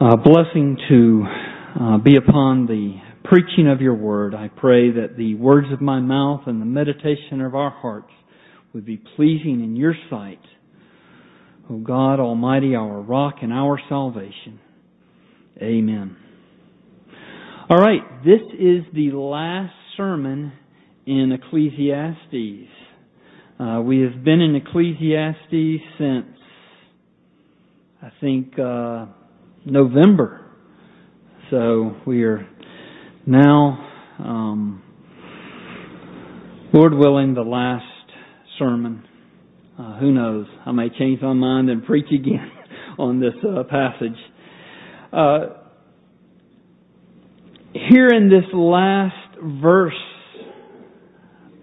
uh, blessing to uh, be upon the preaching of your word. I pray that the words of my mouth and the meditation of our hearts would be pleasing in your sight. O God Almighty, our rock and our salvation. Amen. All right, this is the last sermon in Ecclesiastes. Uh, we have been in Ecclesiastes since, I think, uh, November. So we are now, um, Lord willing, the last sermon. Uh, who knows? I may change my mind and preach again on this uh, passage. Uh, here in this last verse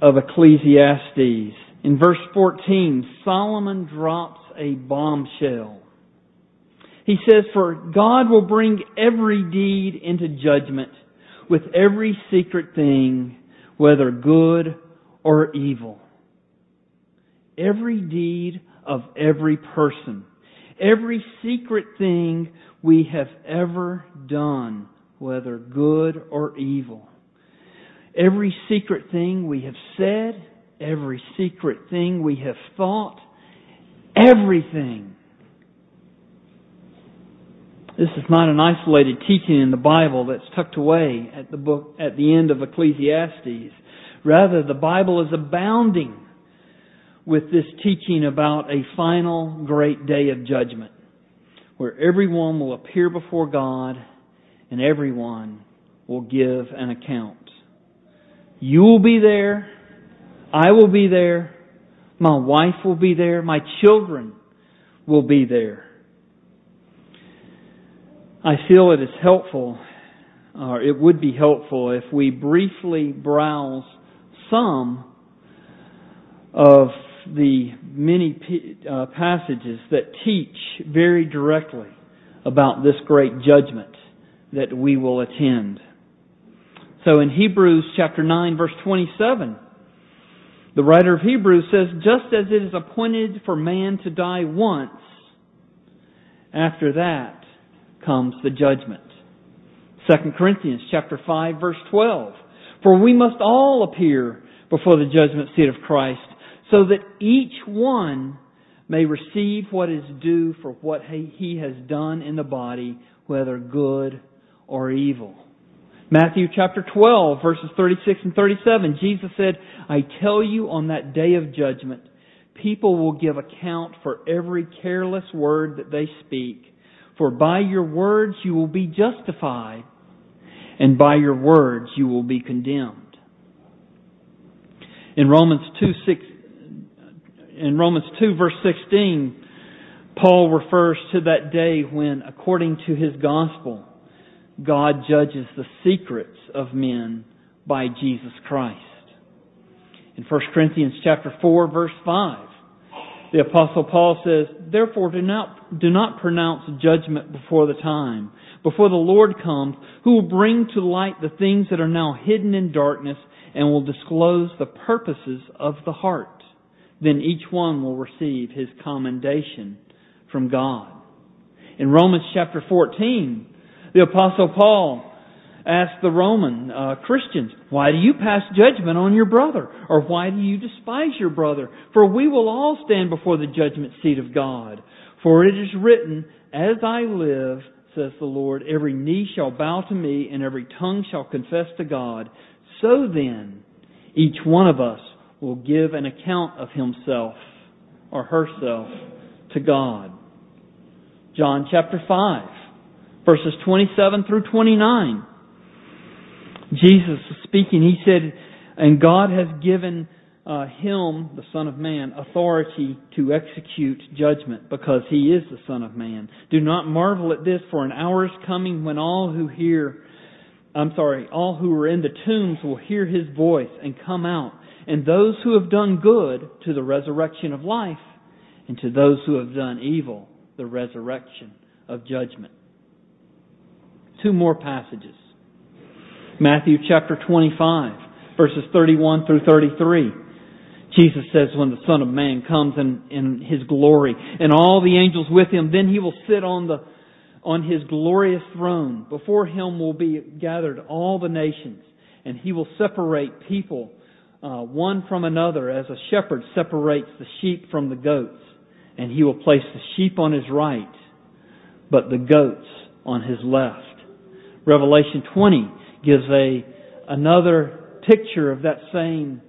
of Ecclesiastes, in verse 14, Solomon drops a bombshell. He says, For God will bring every deed into judgment with every secret thing, whether good or evil. Every deed of every person. Every secret thing we have ever done, whether good or evil. Every secret thing we have said, every secret thing we have thought, everything this is not an isolated teaching in the Bible that's tucked away at the book at the end of Ecclesiastes. Rather, the Bible is abounding with this teaching about a final great day of judgment where everyone will appear before God and everyone will give an account. You will be there. I will be there. My wife will be there. My children will be there. I feel it is helpful, or it would be helpful if we briefly browse some of the many uh, passages that teach very directly about this great judgment that we will attend. So in Hebrews chapter 9 verse 27, the writer of Hebrews says, just as it is appointed for man to die once, after that comes the judgment. 2 Corinthians chapter 5 verse 12. For we must all appear before the judgment seat of Christ so that each one may receive what is due for what he has done in the body, whether good or evil. Matthew chapter 12 verses 36 and 37, Jesus said, I tell you on that day of judgment, people will give account for every careless word that they speak. For by your words you will be justified, and by your words you will be condemned. In Romans 2, 6, in Romans 2 verse 16, Paul refers to that day when, according to his gospel, God judges the secrets of men by Jesus Christ. In 1 Corinthians chapter 4 verse 5, the apostle Paul says, therefore do not, do not pronounce judgment before the time, before the Lord comes, who will bring to light the things that are now hidden in darkness and will disclose the purposes of the heart. Then each one will receive his commendation from God. In Romans chapter 14, the apostle Paul asked the Roman uh, Christians, why do you pass judgment on your brother? Or why do you despise your brother? For we will all stand before the judgment seat of God. For it is written, as I live, says the Lord, every knee shall bow to me and every tongue shall confess to God. So then, each one of us will give an account of himself or herself to God. John chapter 5, verses 27 through 29. Jesus was speaking, he said, and God has given uh, him, the Son of Man, authority to execute judgment because he is the Son of Man. Do not marvel at this, for an hour is coming when all who hear, I'm sorry, all who are in the tombs will hear his voice and come out, and those who have done good to the resurrection of life, and to those who have done evil, the resurrection of judgment. Two more passages. Matthew chapter 25, verses 31 through 33. Jesus says when the Son of Man comes in, in His glory and all the angels with Him, then He will sit on the, on his glorious throne. Before him will be gathered all the nations, and he will separate people uh, one from another as a shepherd separates the sheep from the goats. And he will place the sheep on his right, but the goats on his left. Revelation 20 gives a another picture of that same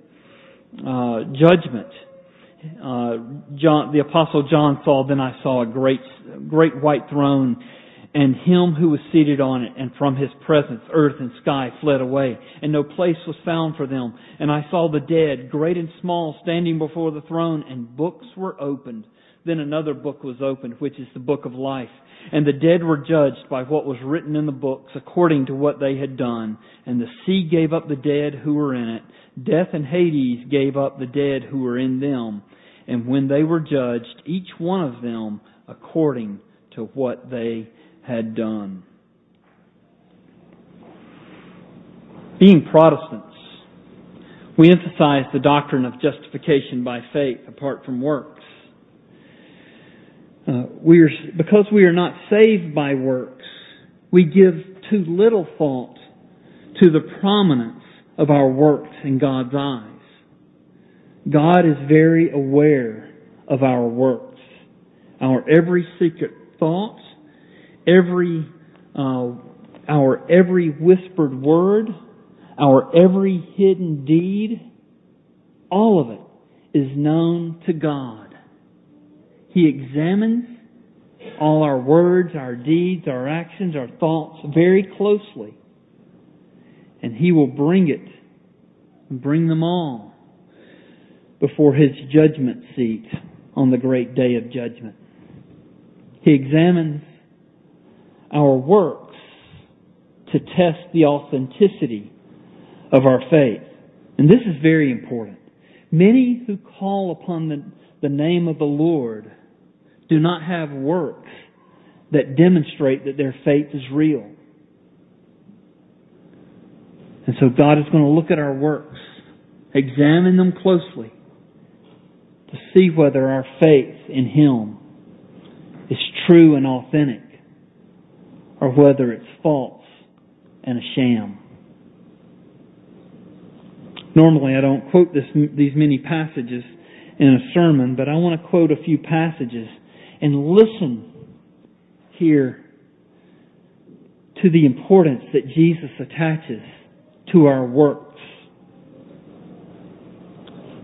uh, judgment. Uh, John, the apostle John saw, then I saw a great, great white throne and him who was seated on it, and from his presence earth and sky fled away, and no place was found for them. And I saw the dead, great and small, standing before the throne, and books were opened. Then another book was opened, which is the book of life. And the dead were judged by what was written in the books according to what they had done. And the sea gave up the dead who were in it. Death and Hades gave up the dead who were in them. And when they were judged, each one of them according to what they had done. Being Protestants, we emphasize the doctrine of justification by faith apart from works. Uh, we are, because we are not saved by works, we give too little thought to the prominence of our works in God's eyes. God is very aware of our works, our every secret thought, every uh, our every whispered word, our every hidden deed, all of it is known to God. He examines all our words, our deeds, our actions, our thoughts very closely. And He will bring it bring them all before His judgment seat on the great day of judgment. He examines our works to test the authenticity of our faith. And this is very important. Many who call upon the, the name of the Lord do not have works that demonstrate that their faith is real. And so God is going to look at our works, examine them closely to see whether our faith in Him is true and authentic or whether it's false and a sham. Normally, I don't quote this, these many passages in a sermon, but I want to quote a few passages and listen here to the importance that Jesus attaches to our works.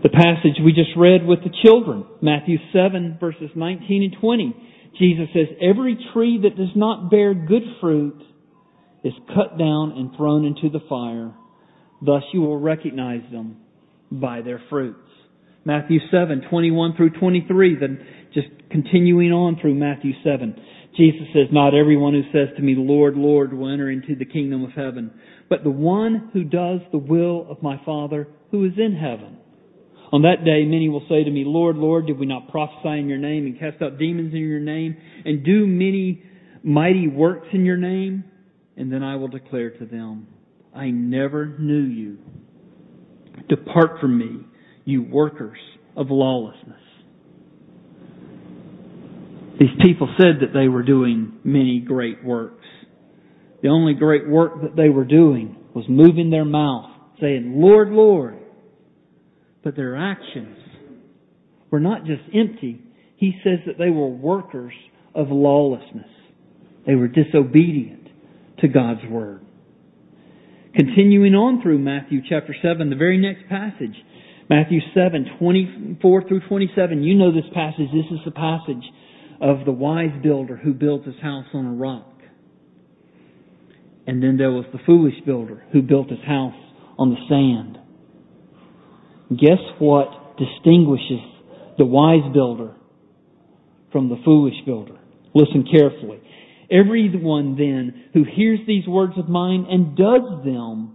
The passage we just read with the children, Matthew 7 verses 19 and 20. Jesus says, every tree that does not bear good fruit is cut down and thrown into the fire. Thus you will recognize them by their fruits. Matthew 7, 21 through 23, then just continuing on through Matthew 7. Jesus says, Not everyone who says to me, Lord, Lord, will enter into the kingdom of heaven, but the one who does the will of my Father who is in heaven. On that day, many will say to me, Lord, Lord, did we not prophesy in your name and cast out demons in your name and do many mighty works in your name? And then I will declare to them, I never knew you. Depart from me, you workers of lawlessness. These people said that they were doing many great works. The only great work that they were doing was moving their mouth, saying, Lord, Lord, but their actions were not just empty. He says that they were workers of lawlessness. They were disobedient to God's word. Continuing on through Matthew chapter 7, the very next passage, Matthew 7, 24 through 27. You know this passage. This is the passage of the wise builder who built his house on a rock. And then there was the foolish builder who built his house on the sand. Guess what distinguishes the wise builder from the foolish builder? Listen carefully. Everyone then who hears these words of mine and does them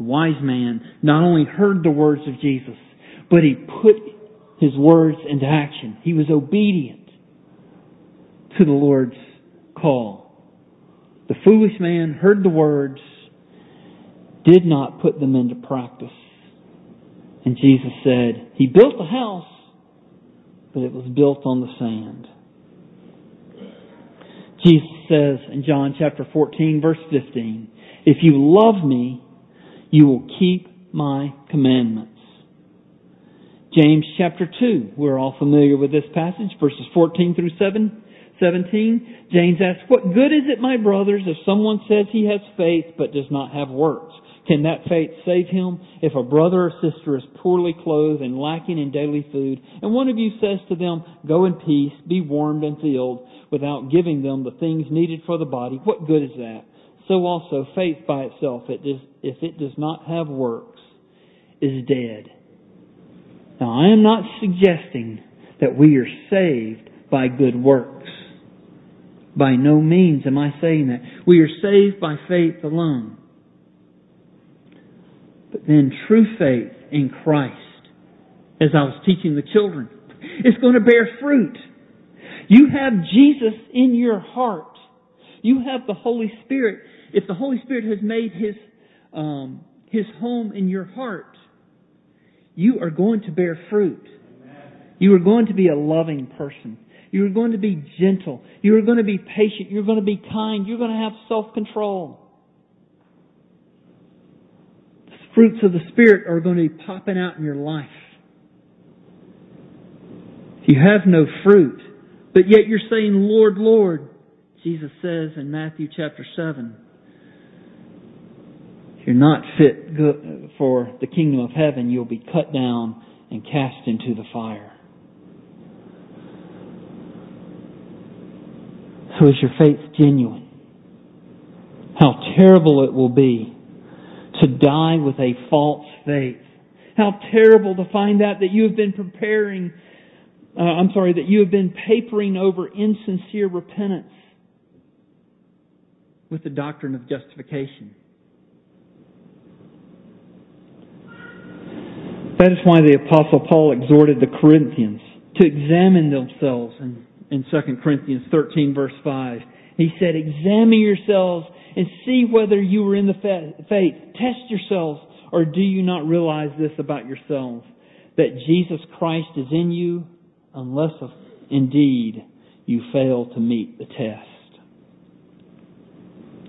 The wise man not only heard the words of Jesus, but he put his words into action. He was obedient to the Lord's call. The foolish man heard the words, did not put them into practice. And Jesus said, He built a house, but it was built on the sand. Jesus says in John chapter 14 verse 15, If you love me, you will keep my commandments. James chapter 2, we're all familiar with this passage, verses 14 through 7, 17. James asks, What good is it, my brothers, if someone says he has faith but does not have works? Can that faith save him? If a brother or sister is poorly clothed and lacking in daily food, and one of you says to them, Go in peace, be warmed and filled, without giving them the things needed for the body, what good is that? So also faith by itself, if it does not have works, is dead. Now I am not suggesting that we are saved by good works. By no means am I saying that. We are saved by faith alone. But then true faith in Christ, as I was teaching the children, is going to bear fruit. You have Jesus in your heart. You have the Holy Spirit. If the Holy Spirit has made His, um, His home in your heart, you are going to bear fruit. You are going to be a loving person. You are going to be gentle. You are going to be patient. You're going to be kind. You're going to have self-control The fruits of the Spirit are going to be popping out in your life. You have no fruit, but yet you're saying, Lord, Lord, Jesus says in Matthew chapter 7, if you're not fit for the kingdom of heaven, you'll be cut down and cast into the fire. So is your faith genuine? How terrible it will be to die with a false faith. How terrible to find out that you have been preparing, uh, I'm sorry, that you have been papering over insincere repentance with the doctrine of justification. That is why the Apostle Paul exhorted the Corinthians to examine themselves in, in 2 Corinthians 13 verse 5. He said, examine yourselves and see whether you are in the faith. Test yourselves, or do you not realize this about yourselves? That Jesus Christ is in you, unless indeed you fail to meet the test.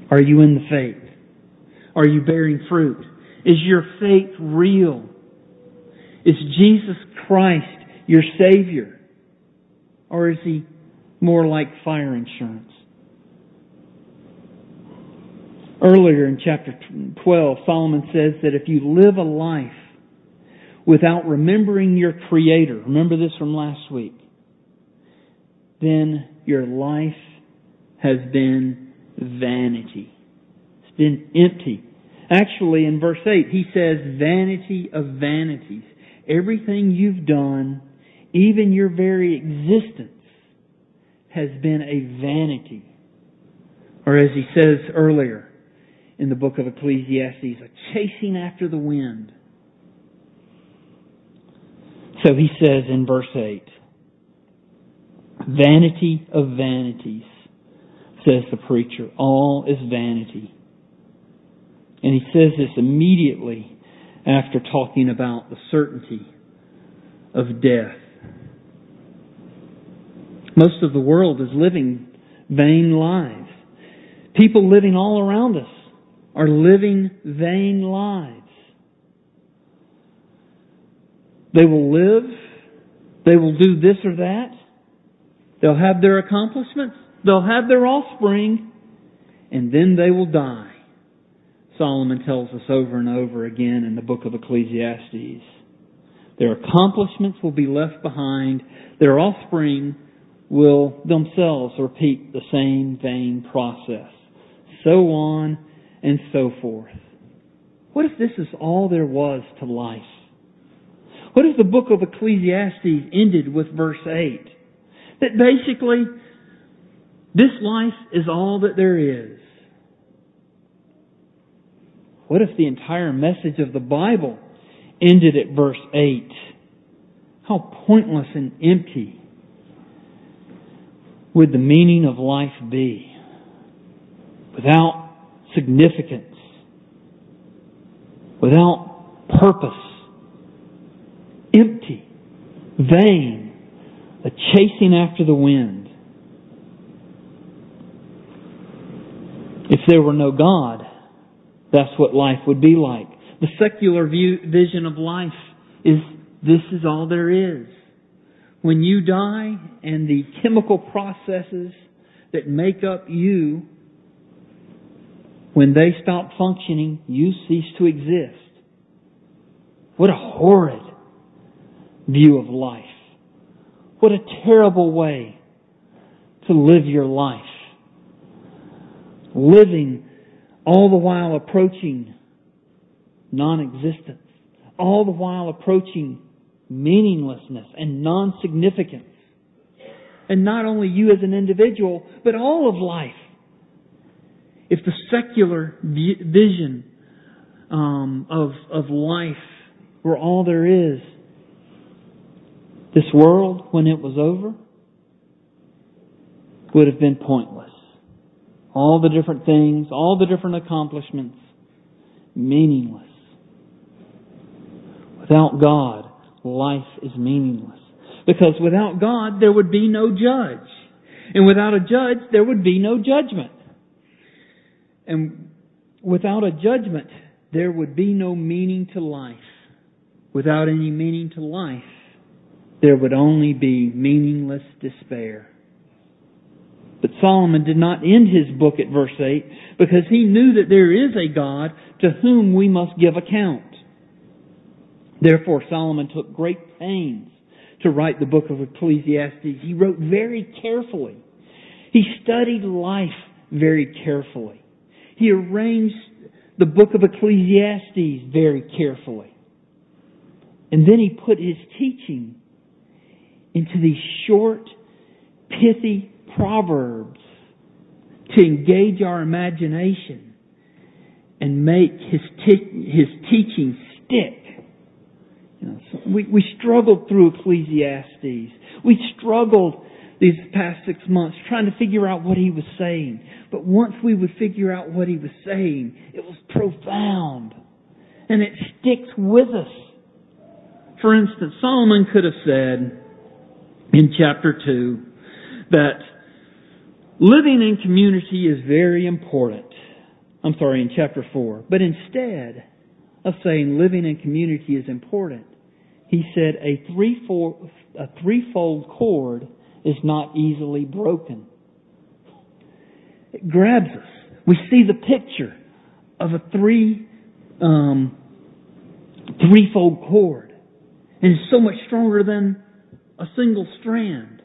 Are you in the faith? Are you bearing fruit? Is your faith real? Is Jesus Christ your Savior? Or is He more like fire insurance? Earlier in chapter 12, Solomon says that if you live a life without remembering your Creator, remember this from last week, then your life has been vanity. It's been empty. Actually, in verse 8, he says, vanity of vanities. Everything you've done, even your very existence, has been a vanity. Or as he says earlier, in the book of Ecclesiastes, a chasing after the wind. So he says in verse 8, vanity of vanities, says the preacher. All is vanity. And he says this immediately after talking about the certainty of death. Most of the world is living vain lives. People living all around us are living vain lives. They will live, they will do this or that, they'll have their accomplishments, they'll have their offspring, and then they will die. Solomon tells us over and over again in the book of Ecclesiastes. Their accomplishments will be left behind. Their offspring will themselves repeat the same vain process. So on and so forth. What if this is all there was to life? What if the book of Ecclesiastes ended with verse 8? That basically, this life is all that there is. What if the entire message of the Bible ended at verse 8? How pointless and empty would the meaning of life be without significance, without purpose, empty, vain, a chasing after the wind. If there were no God, that's what life would be like. The secular view, vision of life is this is all there is. When you die and the chemical processes that make up you, when they stop functioning, you cease to exist. What a horrid view of life. What a terrible way to live your life. Living all the while approaching non-existence. All the while approaching meaninglessness and non-significance. And not only you as an individual, but all of life. If the secular vision um, of of life were all there is, this world, when it was over, would have been pointless. All the different things, all the different accomplishments, meaningless. Without God, life is meaningless. Because without God, there would be no judge. And without a judge, there would be no judgment. And without a judgment, there would be no meaning to life. Without any meaning to life, there would only be meaningless despair. But Solomon did not end his book at verse 8 because he knew that there is a God to whom we must give account. Therefore, Solomon took great pains to write the book of Ecclesiastes. He wrote very carefully. He studied life very carefully. He arranged the book of Ecclesiastes very carefully. And then he put his teaching into these short, pithy proverbs to engage our imagination and make his, te- his teaching stick you know, so we, we struggled through Ecclesiastes. We struggled these past six months trying to figure out what he was saying. But once we would figure out what he was saying, it was profound. And it sticks with us. For instance, Solomon could have said in chapter 2 that living in community is very important. I'm sorry, in chapter 4. But instead of saying living in community is important, he said a threefold, a threefold cord is not easily broken. It grabs us. We see the picture of a three, um, threefold cord. And it's so much stronger than a single strand.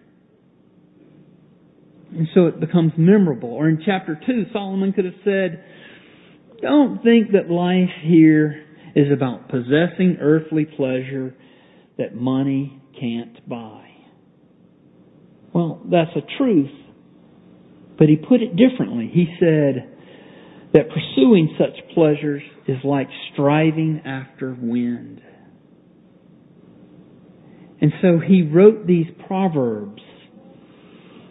And so it becomes memorable. Or in chapter 2, Solomon could have said, don't think that life here is about possessing earthly pleasure that money can't buy. Well, that's a truth, but he put it differently. He said that pursuing such pleasures is like striving after wind. And so he wrote these proverbs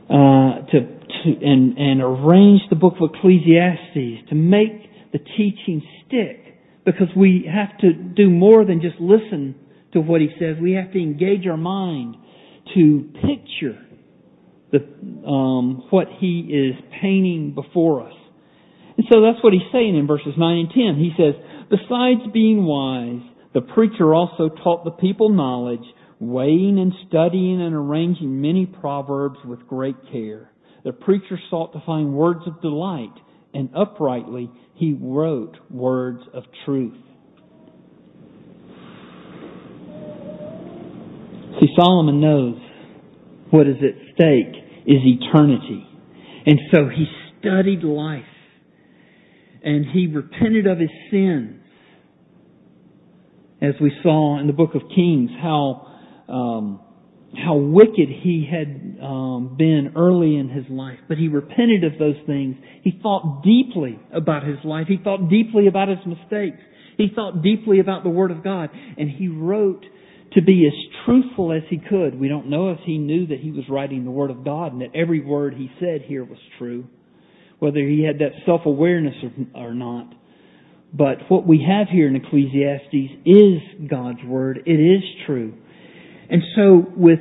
uh, to, to and, and arranged the book of Ecclesiastes to make the teaching stick because we have to do more than just listen to what he says. We have to engage our mind to picture the, um, what he is painting before us. And so that's what he's saying in verses 9 and 10. He says, Besides being wise, the preacher also taught the people knowledge, weighing and studying and arranging many proverbs with great care. The preacher sought to find words of delight, and uprightly he wrote words of truth. See, Solomon knows what is at stake is eternity. And so he studied life. And he repented of his sins. As we saw in the book of Kings, how um, how wicked he had um, been early in his life, but he repented of those things. He thought deeply about his life. He thought deeply about his mistakes. He thought deeply about the Word of God, and he wrote to be as truthful as he could. We don't know if he knew that he was writing the Word of God and that every word he said here was true, whether he had that self-awareness or, or not. But what we have here in Ecclesiastes is God's Word. It is true. And so with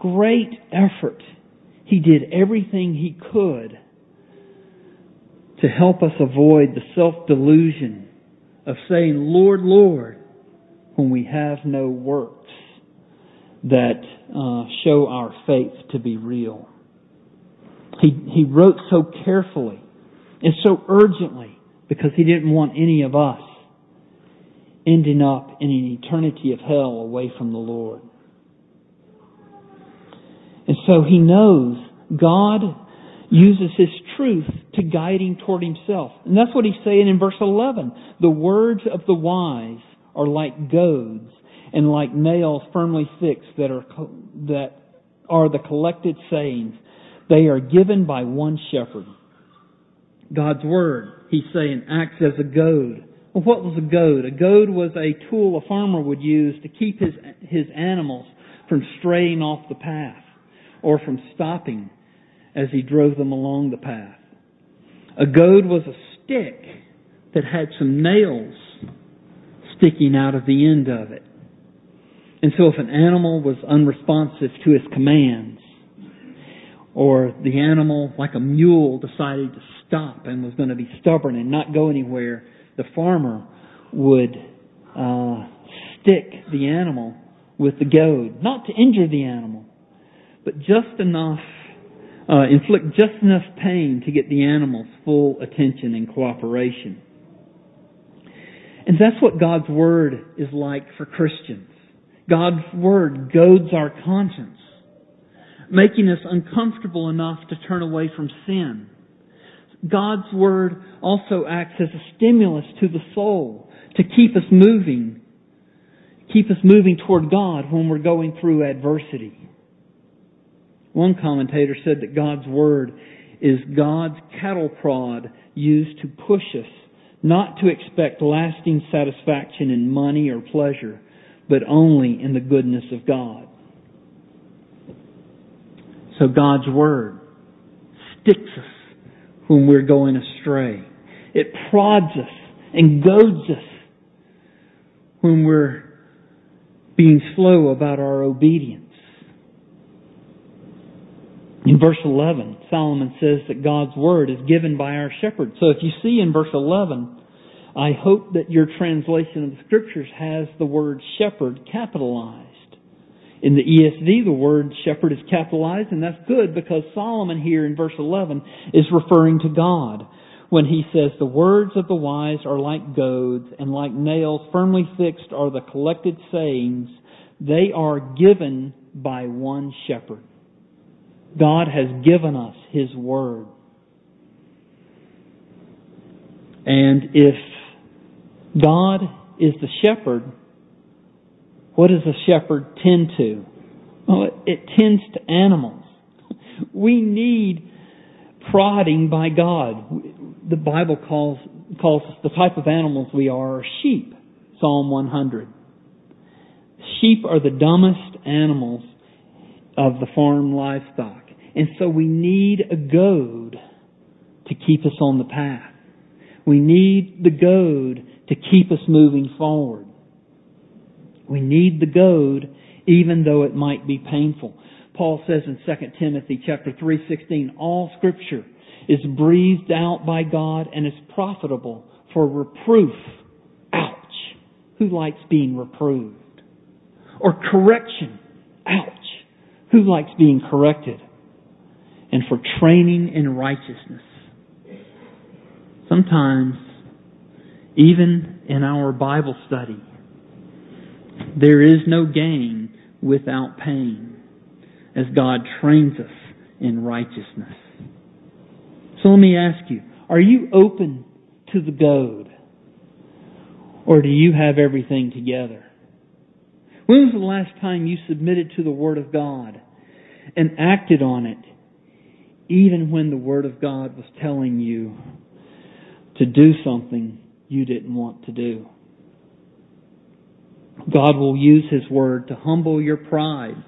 great effort, he did everything he could to help us avoid the self-delusion of saying, Lord, Lord, when we have no works that uh, show our faith to be real. He, he wrote so carefully and so urgently because he didn't want any of us ending up in an eternity of hell away from the Lord. And so he knows God uses his truth to guide him toward himself. And that's what he's saying in verse 11. The words of the wise are like goads and like nails firmly fixed that are, that are the collected sayings. They are given by one shepherd. God's word, he's saying, acts as a goad. Well, what was a goad? A goad was a tool a farmer would use to keep his, his animals from straying off the path or from stopping as he drove them along the path. A goad was a stick that had some nails sticking out of the end of it. And so if an animal was unresponsive to his commands, or the animal, like a mule, decided to stop and was going to be stubborn and not go anywhere, the farmer would uh, stick the animal with the goad, not to injure the animal, but just enough, uh, inflict just enough pain to get the animal's full attention and cooperation. And that's what God's Word is like for Christians. God's Word goads our conscience, making us uncomfortable enough to turn away from sin. God's Word also acts as a stimulus to the soul to keep us moving, keep us moving toward God when we're going through adversity. One commentator said that God's Word is God's cattle prod used to push us not to expect lasting satisfaction in money or pleasure, but only in the goodness of God. So God's Word sticks us when we're going astray. It prods us and goads us when we're being slow about our obedience. In verse 11, Solomon says that God's word is given by our shepherd. So if you see in verse 11, I hope that your translation of the scriptures has the word shepherd capitalized. In the ESV, the word shepherd is capitalized, and that's good because Solomon here in verse 11 is referring to God when he says, The words of the wise are like goads, and like nails firmly fixed are the collected sayings. They are given by one shepherd. God has given us His Word. And if God is the shepherd, what does a shepherd tend to? Well, it tends to animals. We need prodding by God. The Bible calls, calls us the type of animals we are, are sheep. Psalm 100. Sheep are the dumbest animals of the farm livestock. And so we need a goad to keep us on the path. We need the goad to keep us moving forward. We need the goad even though it might be painful. Paul says in 2 Timothy chapter 3:16, all scripture is breathed out by God and is profitable for reproof. Ouch. Who likes being reproved? Or correction. Ouch. Who likes being corrected? And for training in righteousness. Sometimes, even in our Bible study, there is no gain without pain as God trains us in righteousness. So let me ask you, are you open to the goad? Or do you have everything together? When was the last time you submitted to the Word of God and acted on it, even when the Word of God was telling you to do something you didn't want to do? God will use His Word to humble your pride.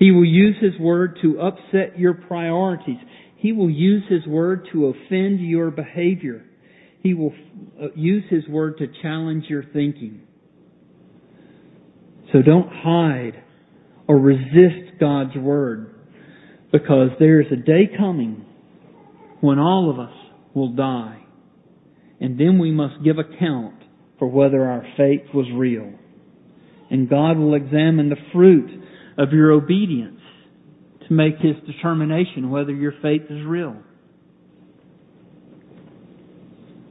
He will use His Word to upset your priorities. He will use His Word to offend your behavior. He will uh, use His Word to challenge your thinking. So don't hide or resist God's Word because there is a day coming when all of us will die. And then we must give account for whether our faith was real. And God will examine the fruit of your obedience to make His determination whether your faith is real.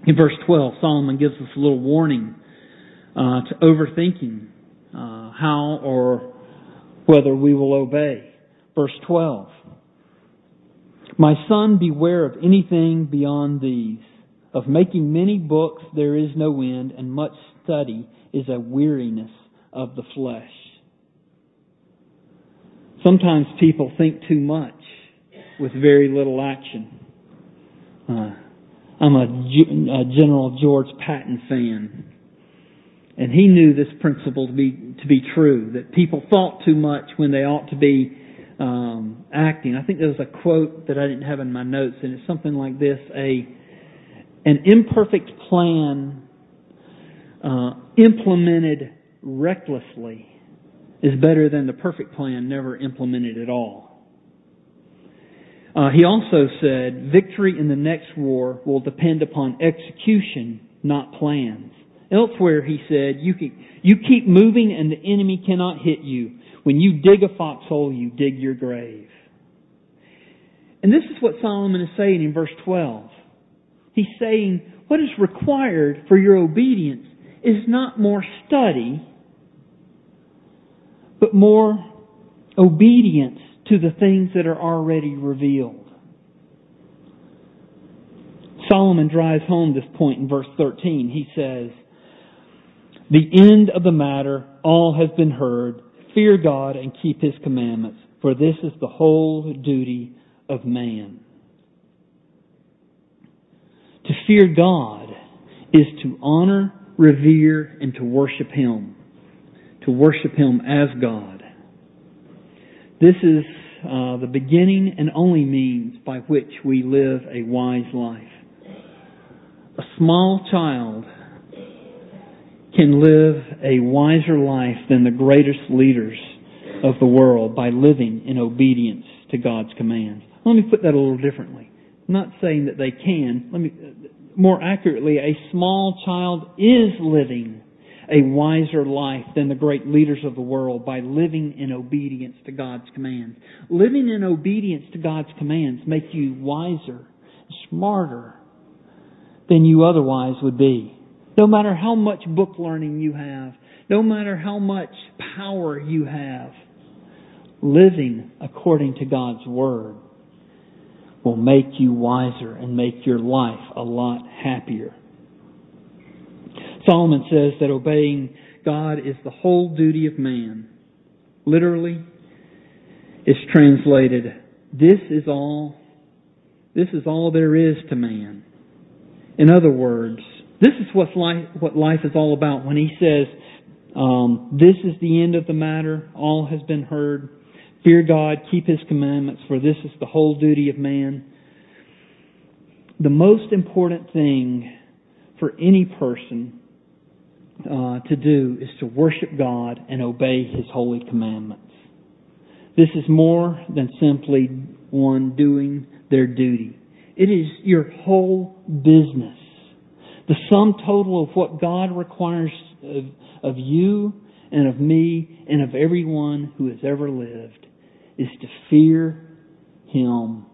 In verse 12, Solomon gives us a little warning uh, to overthinking how or whether we will obey. Verse 12. My son, beware of anything beyond these. Of making many books there is no end, and much study is a weariness of the flesh. Sometimes people think too much with very little action. Uh, I'm a, a General George Patton fan. And he knew this principle to be to be true that people thought too much when they ought to be um, acting. I think there was a quote that I didn't have in my notes, and it's something like this: a an imperfect plan uh, implemented recklessly is better than the perfect plan never implemented at all. Uh, he also said, victory in the next war will depend upon execution, not plans. Elsewhere, he said, you, can, you keep moving and the enemy cannot hit you. When you dig a foxhole, you dig your grave. And this is what Solomon is saying in verse 12. He's saying, what is required for your obedience is not more study, but more obedience to the things that are already revealed. Solomon drives home this point in verse 13. He says, The end of the matter, all has been heard. Fear God and keep His commandments, for this is the whole duty of man. To fear God is to honor, revere, and to worship Him to worship Him as God. This is uh, the beginning and only means by which we live a wise life. A small child can live a wiser life than the greatest leaders of the world by living in obedience to God's commands. Let me put that a little differently. I'm not saying that they can. Let me, more accurately, a small child is living a wiser life than the great leaders of the world by living in obedience to God's commands. Living in obedience to God's commands make you wiser, smarter than you otherwise would be. No matter how much book learning you have, no matter how much power you have, living according to God's Word will make you wiser and make your life a lot happier. Solomon says that obeying God is the whole duty of man. Literally, it's translated, this is all, this is all there is to man. In other words, this is what life, what life is all about. When he says, um, this is the end of the matter, all has been heard. Fear God, keep His commandments, for this is the whole duty of man. The most important thing for any person uh, to do is to worship God and obey His holy commandments. This is more than simply one doing their duty. It is your whole business. The sum total of what God requires of, of you and of me and of everyone who has ever lived is to fear Him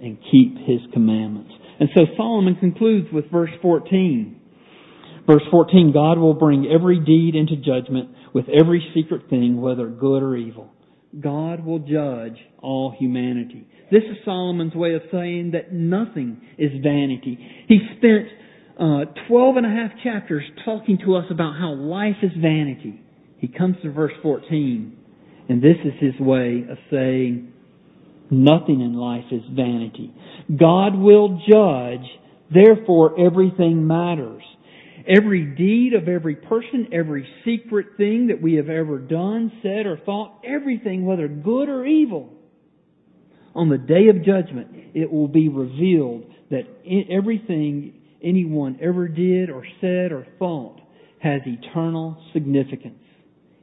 and keep His commandments. And so Solomon concludes with verse 14. Verse 14, God will bring every deed into judgment with every secret thing, whether good or evil. God will judge all humanity. This is Solomon's way of saying that nothing is vanity. He spent uh, 12 and a half chapters talking to us about how life is vanity. he comes to verse 14, and this is his way of saying, nothing in life is vanity. God will judge, therefore everything matters. Every deed of every person, every secret thing that we have ever done, said, or thought, everything, whether good or evil, on the day of judgment, it will be revealed that everything anyone ever did or said or thought has eternal significance.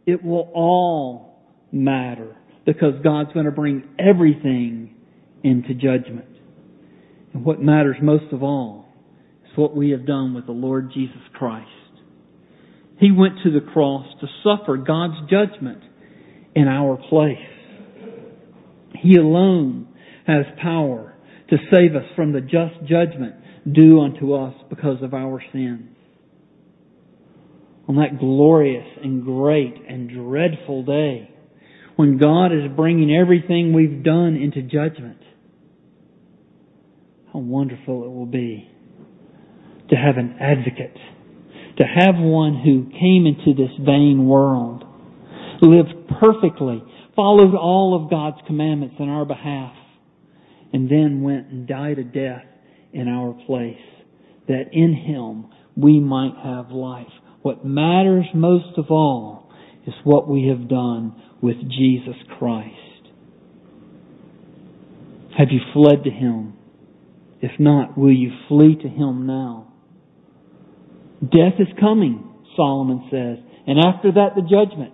It will all matter because God's going to bring everything into judgment. And what matters most of all is what we have done with the Lord Jesus Christ. He went to the cross to suffer God's judgment in our place. He alone has power to save us from the just judgment due unto us because of our sins. On that glorious and great and dreadful day, when God is bringing everything we've done into judgment, how wonderful it will be to have an advocate, to have one who came into this vain world, lived perfectly, followed all of God's commandments in our behalf, and then went and died a death in our place, that in Him we might have life. What matters most of all is what we have done with Jesus Christ. Have you fled to Him? If not, will you flee to Him now? Death is coming, Solomon says, and after that the judgment.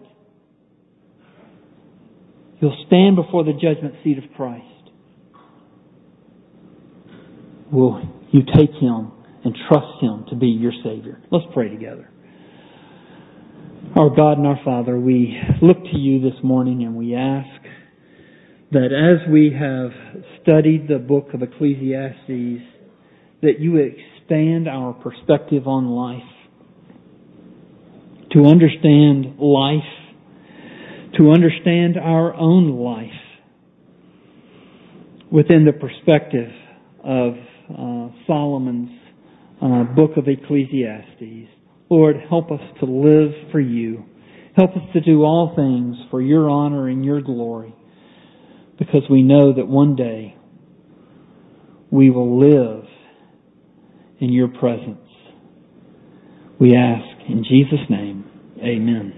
You'll stand before the judgment seat of Christ. Will you take Him and trust Him to be your Savior? Let's pray together. Our God and our Father, we look to you this morning and we ask that as we have studied the book of Ecclesiastes, that you expand our perspective on life, to understand life, to understand our own life within the perspective of uh, Solomon's uh, book of Ecclesiastes. Lord, help us to live for you. Help us to do all things for your honor and your glory because we know that one day we will live in your presence. We ask in Jesus' name, amen.